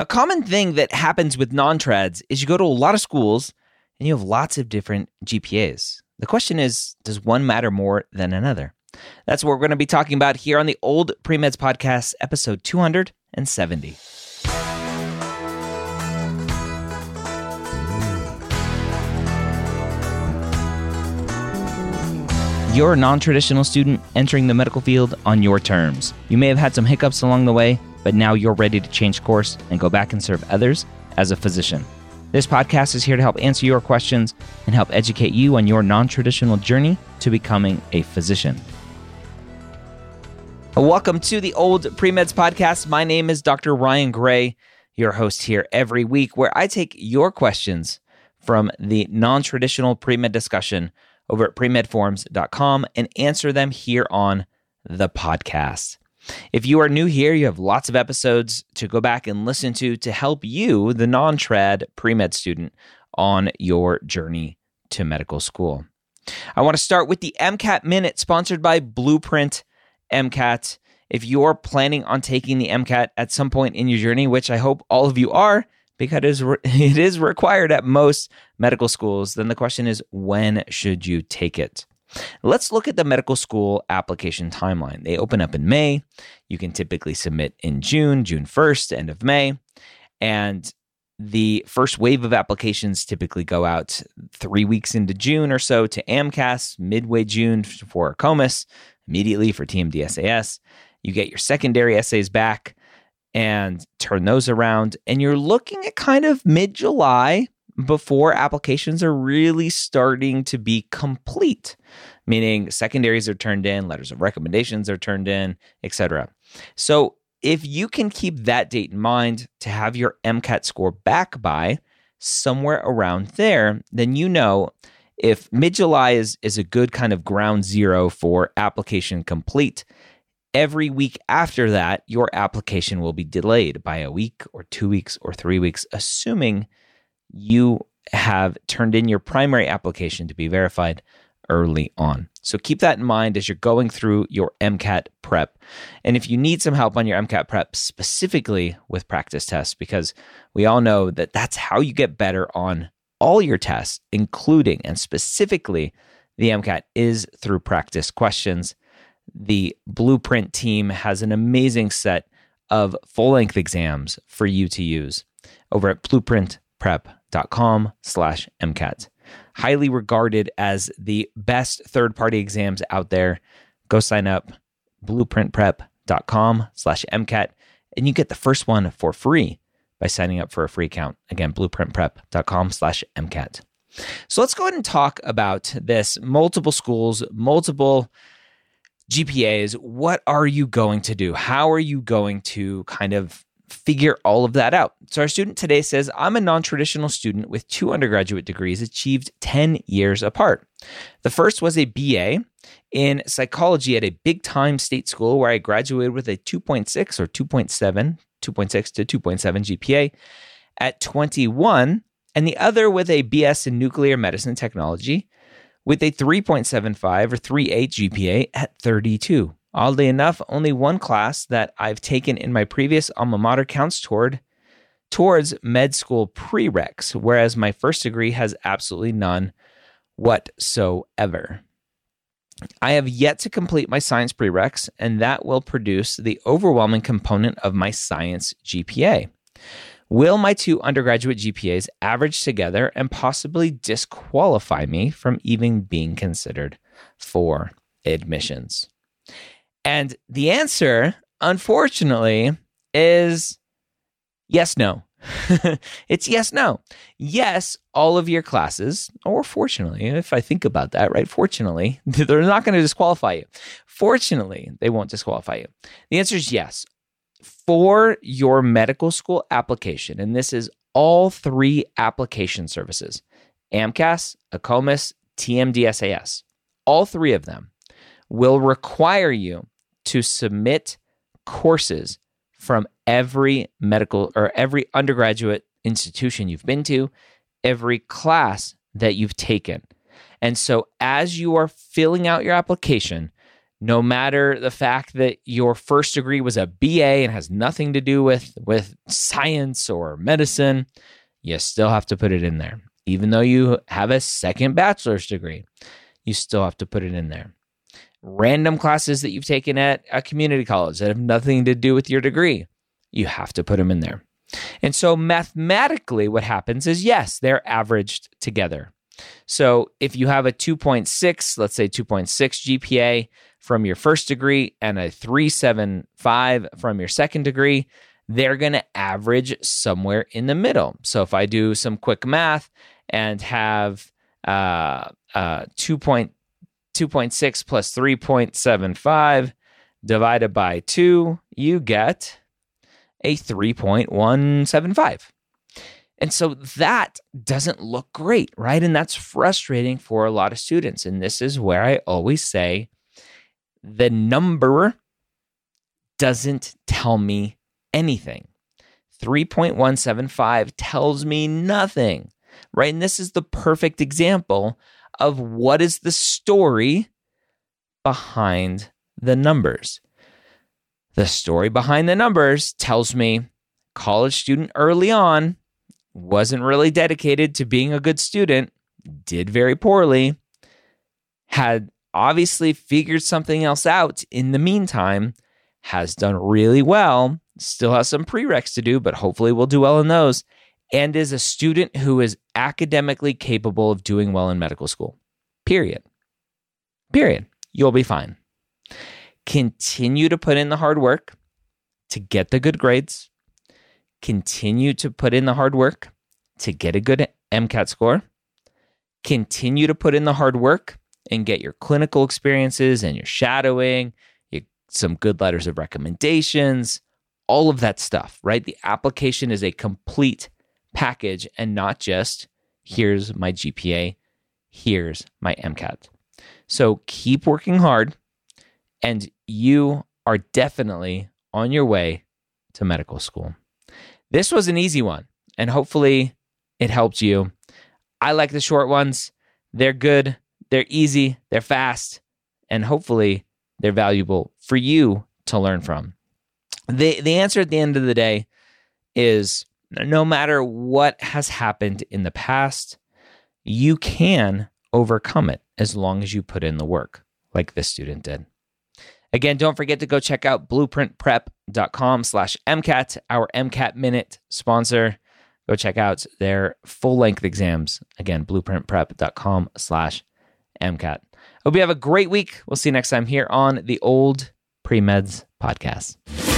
A common thing that happens with non trads is you go to a lot of schools and you have lots of different GPAs. The question is does one matter more than another? That's what we're going to be talking about here on the Old Premeds Podcast, episode 270. You're a non traditional student entering the medical field on your terms. You may have had some hiccups along the way, but now you're ready to change course and go back and serve others as a physician. This podcast is here to help answer your questions and help educate you on your non traditional journey to becoming a physician. Welcome to the Old Premeds Podcast. My name is Dr. Ryan Gray, your host here every week, where I take your questions from the non traditional premed discussion over at premedforums.com and answer them here on the podcast. If you are new here, you have lots of episodes to go back and listen to to help you, the non trad pre med student, on your journey to medical school. I want to start with the MCAT Minute sponsored by Blueprint MCAT. If you're planning on taking the MCAT at some point in your journey, which I hope all of you are, because it is, it is required at most medical schools, then the question is when should you take it? Let's look at the medical school application timeline. They open up in May. You can typically submit in June, June 1st, end of May. And the first wave of applications typically go out three weeks into June or so to AMCAS, midway June for AACOMAS, immediately for TMDSAS. You get your secondary essays back and turn those around. And you're looking at kind of mid July before applications are really starting to be complete, meaning secondaries are turned in, letters of recommendations are turned in, etc. So if you can keep that date in mind to have your MCAT score back by somewhere around there, then you know if mid July is, is a good kind of ground zero for application complete, every week after that, your application will be delayed by a week or two weeks or three weeks, assuming you have turned in your primary application to be verified early on. So keep that in mind as you're going through your MCAT prep. And if you need some help on your MCAT prep, specifically with practice tests, because we all know that that's how you get better on all your tests, including and specifically the MCAT, is through practice questions. The Blueprint team has an amazing set of full length exams for you to use over at Blueprint Prep com slash MCAT. Highly regarded as the best third party exams out there. Go sign up, blueprintprep.com slash MCAT, and you get the first one for free by signing up for a free account. Again, blueprintprep.com slash MCAT. So let's go ahead and talk about this multiple schools, multiple GPAs. What are you going to do? How are you going to kind of figure all of that out. So, our student today says, I'm a non traditional student with two undergraduate degrees achieved 10 years apart. The first was a BA in psychology at a big time state school where I graduated with a 2.6 or 2.7, 2.6 to 2.7 GPA at 21, and the other with a BS in nuclear medicine technology with a 3.75 or 3.8 GPA at 32. Oddly enough, only one class that I've taken in my previous alma mater counts toward towards med school prereqs, whereas my first degree has absolutely none whatsoever. I have yet to complete my science prereqs, and that will produce the overwhelming component of my science GPA. Will my two undergraduate GPAs average together and possibly disqualify me from even being considered for admissions? And the answer, unfortunately, is yes, no. it's yes, no. Yes, all of your classes, or fortunately, if I think about that, right? Fortunately, they're not going to disqualify you. Fortunately, they won't disqualify you. The answer is yes. For your medical school application, and this is all three application services AMCAS, AACOMAS, TMDSAS, all three of them will require you to submit courses from every medical or every undergraduate institution you've been to, every class that you've taken. And so, as you are filling out your application, no matter the fact that your first degree was a BA and has nothing to do with, with science or medicine, you still have to put it in there. Even though you have a second bachelor's degree, you still have to put it in there. Random classes that you've taken at a community college that have nothing to do with your degree, you have to put them in there. And so mathematically, what happens is yes, they're averaged together. So if you have a 2.6, let's say 2.6 GPA from your first degree and a 375 from your second degree, they're going to average somewhere in the middle. So if I do some quick math and have uh, uh, 2.2.6 plus 3.75 divided by 2, you get a 3.175. And so that doesn't look great, right? And that's frustrating for a lot of students. And this is where I always say the number doesn't tell me anything. 3.175 tells me nothing, right? And this is the perfect example of what is the story behind the numbers. The story behind the numbers tells me college student early on wasn't really dedicated to being a good student, did very poorly, had obviously figured something else out in the meantime, has done really well, still has some prereqs to do, but hopefully will do well in those, and is a student who is academically capable of doing well in medical school. Period. Period. You'll be fine. Continue to put in the hard work to get the good grades continue to put in the hard work to get a good MCAT score, continue to put in the hard work and get your clinical experiences and your shadowing, your, some good letters of recommendations, all of that stuff, right? The application is a complete package and not just here's my GPA, here's my MCAT. So keep working hard, and you are definitely on your way to medical school. This was an easy one, and hopefully it helped you. I like the short ones. They're good, they're easy, they're fast, and hopefully they're valuable for you to learn from. The, the answer at the end of the day is no matter what has happened in the past, you can overcome it as long as you put in the work, like this student did. Again, don't forget to go check out blueprintprep.com slash MCAT, our MCAT Minute sponsor. Go check out their full-length exams. Again, blueprintprep.com slash MCAT. Hope you have a great week. We'll see you next time here on the Old Pre-Meds Podcast.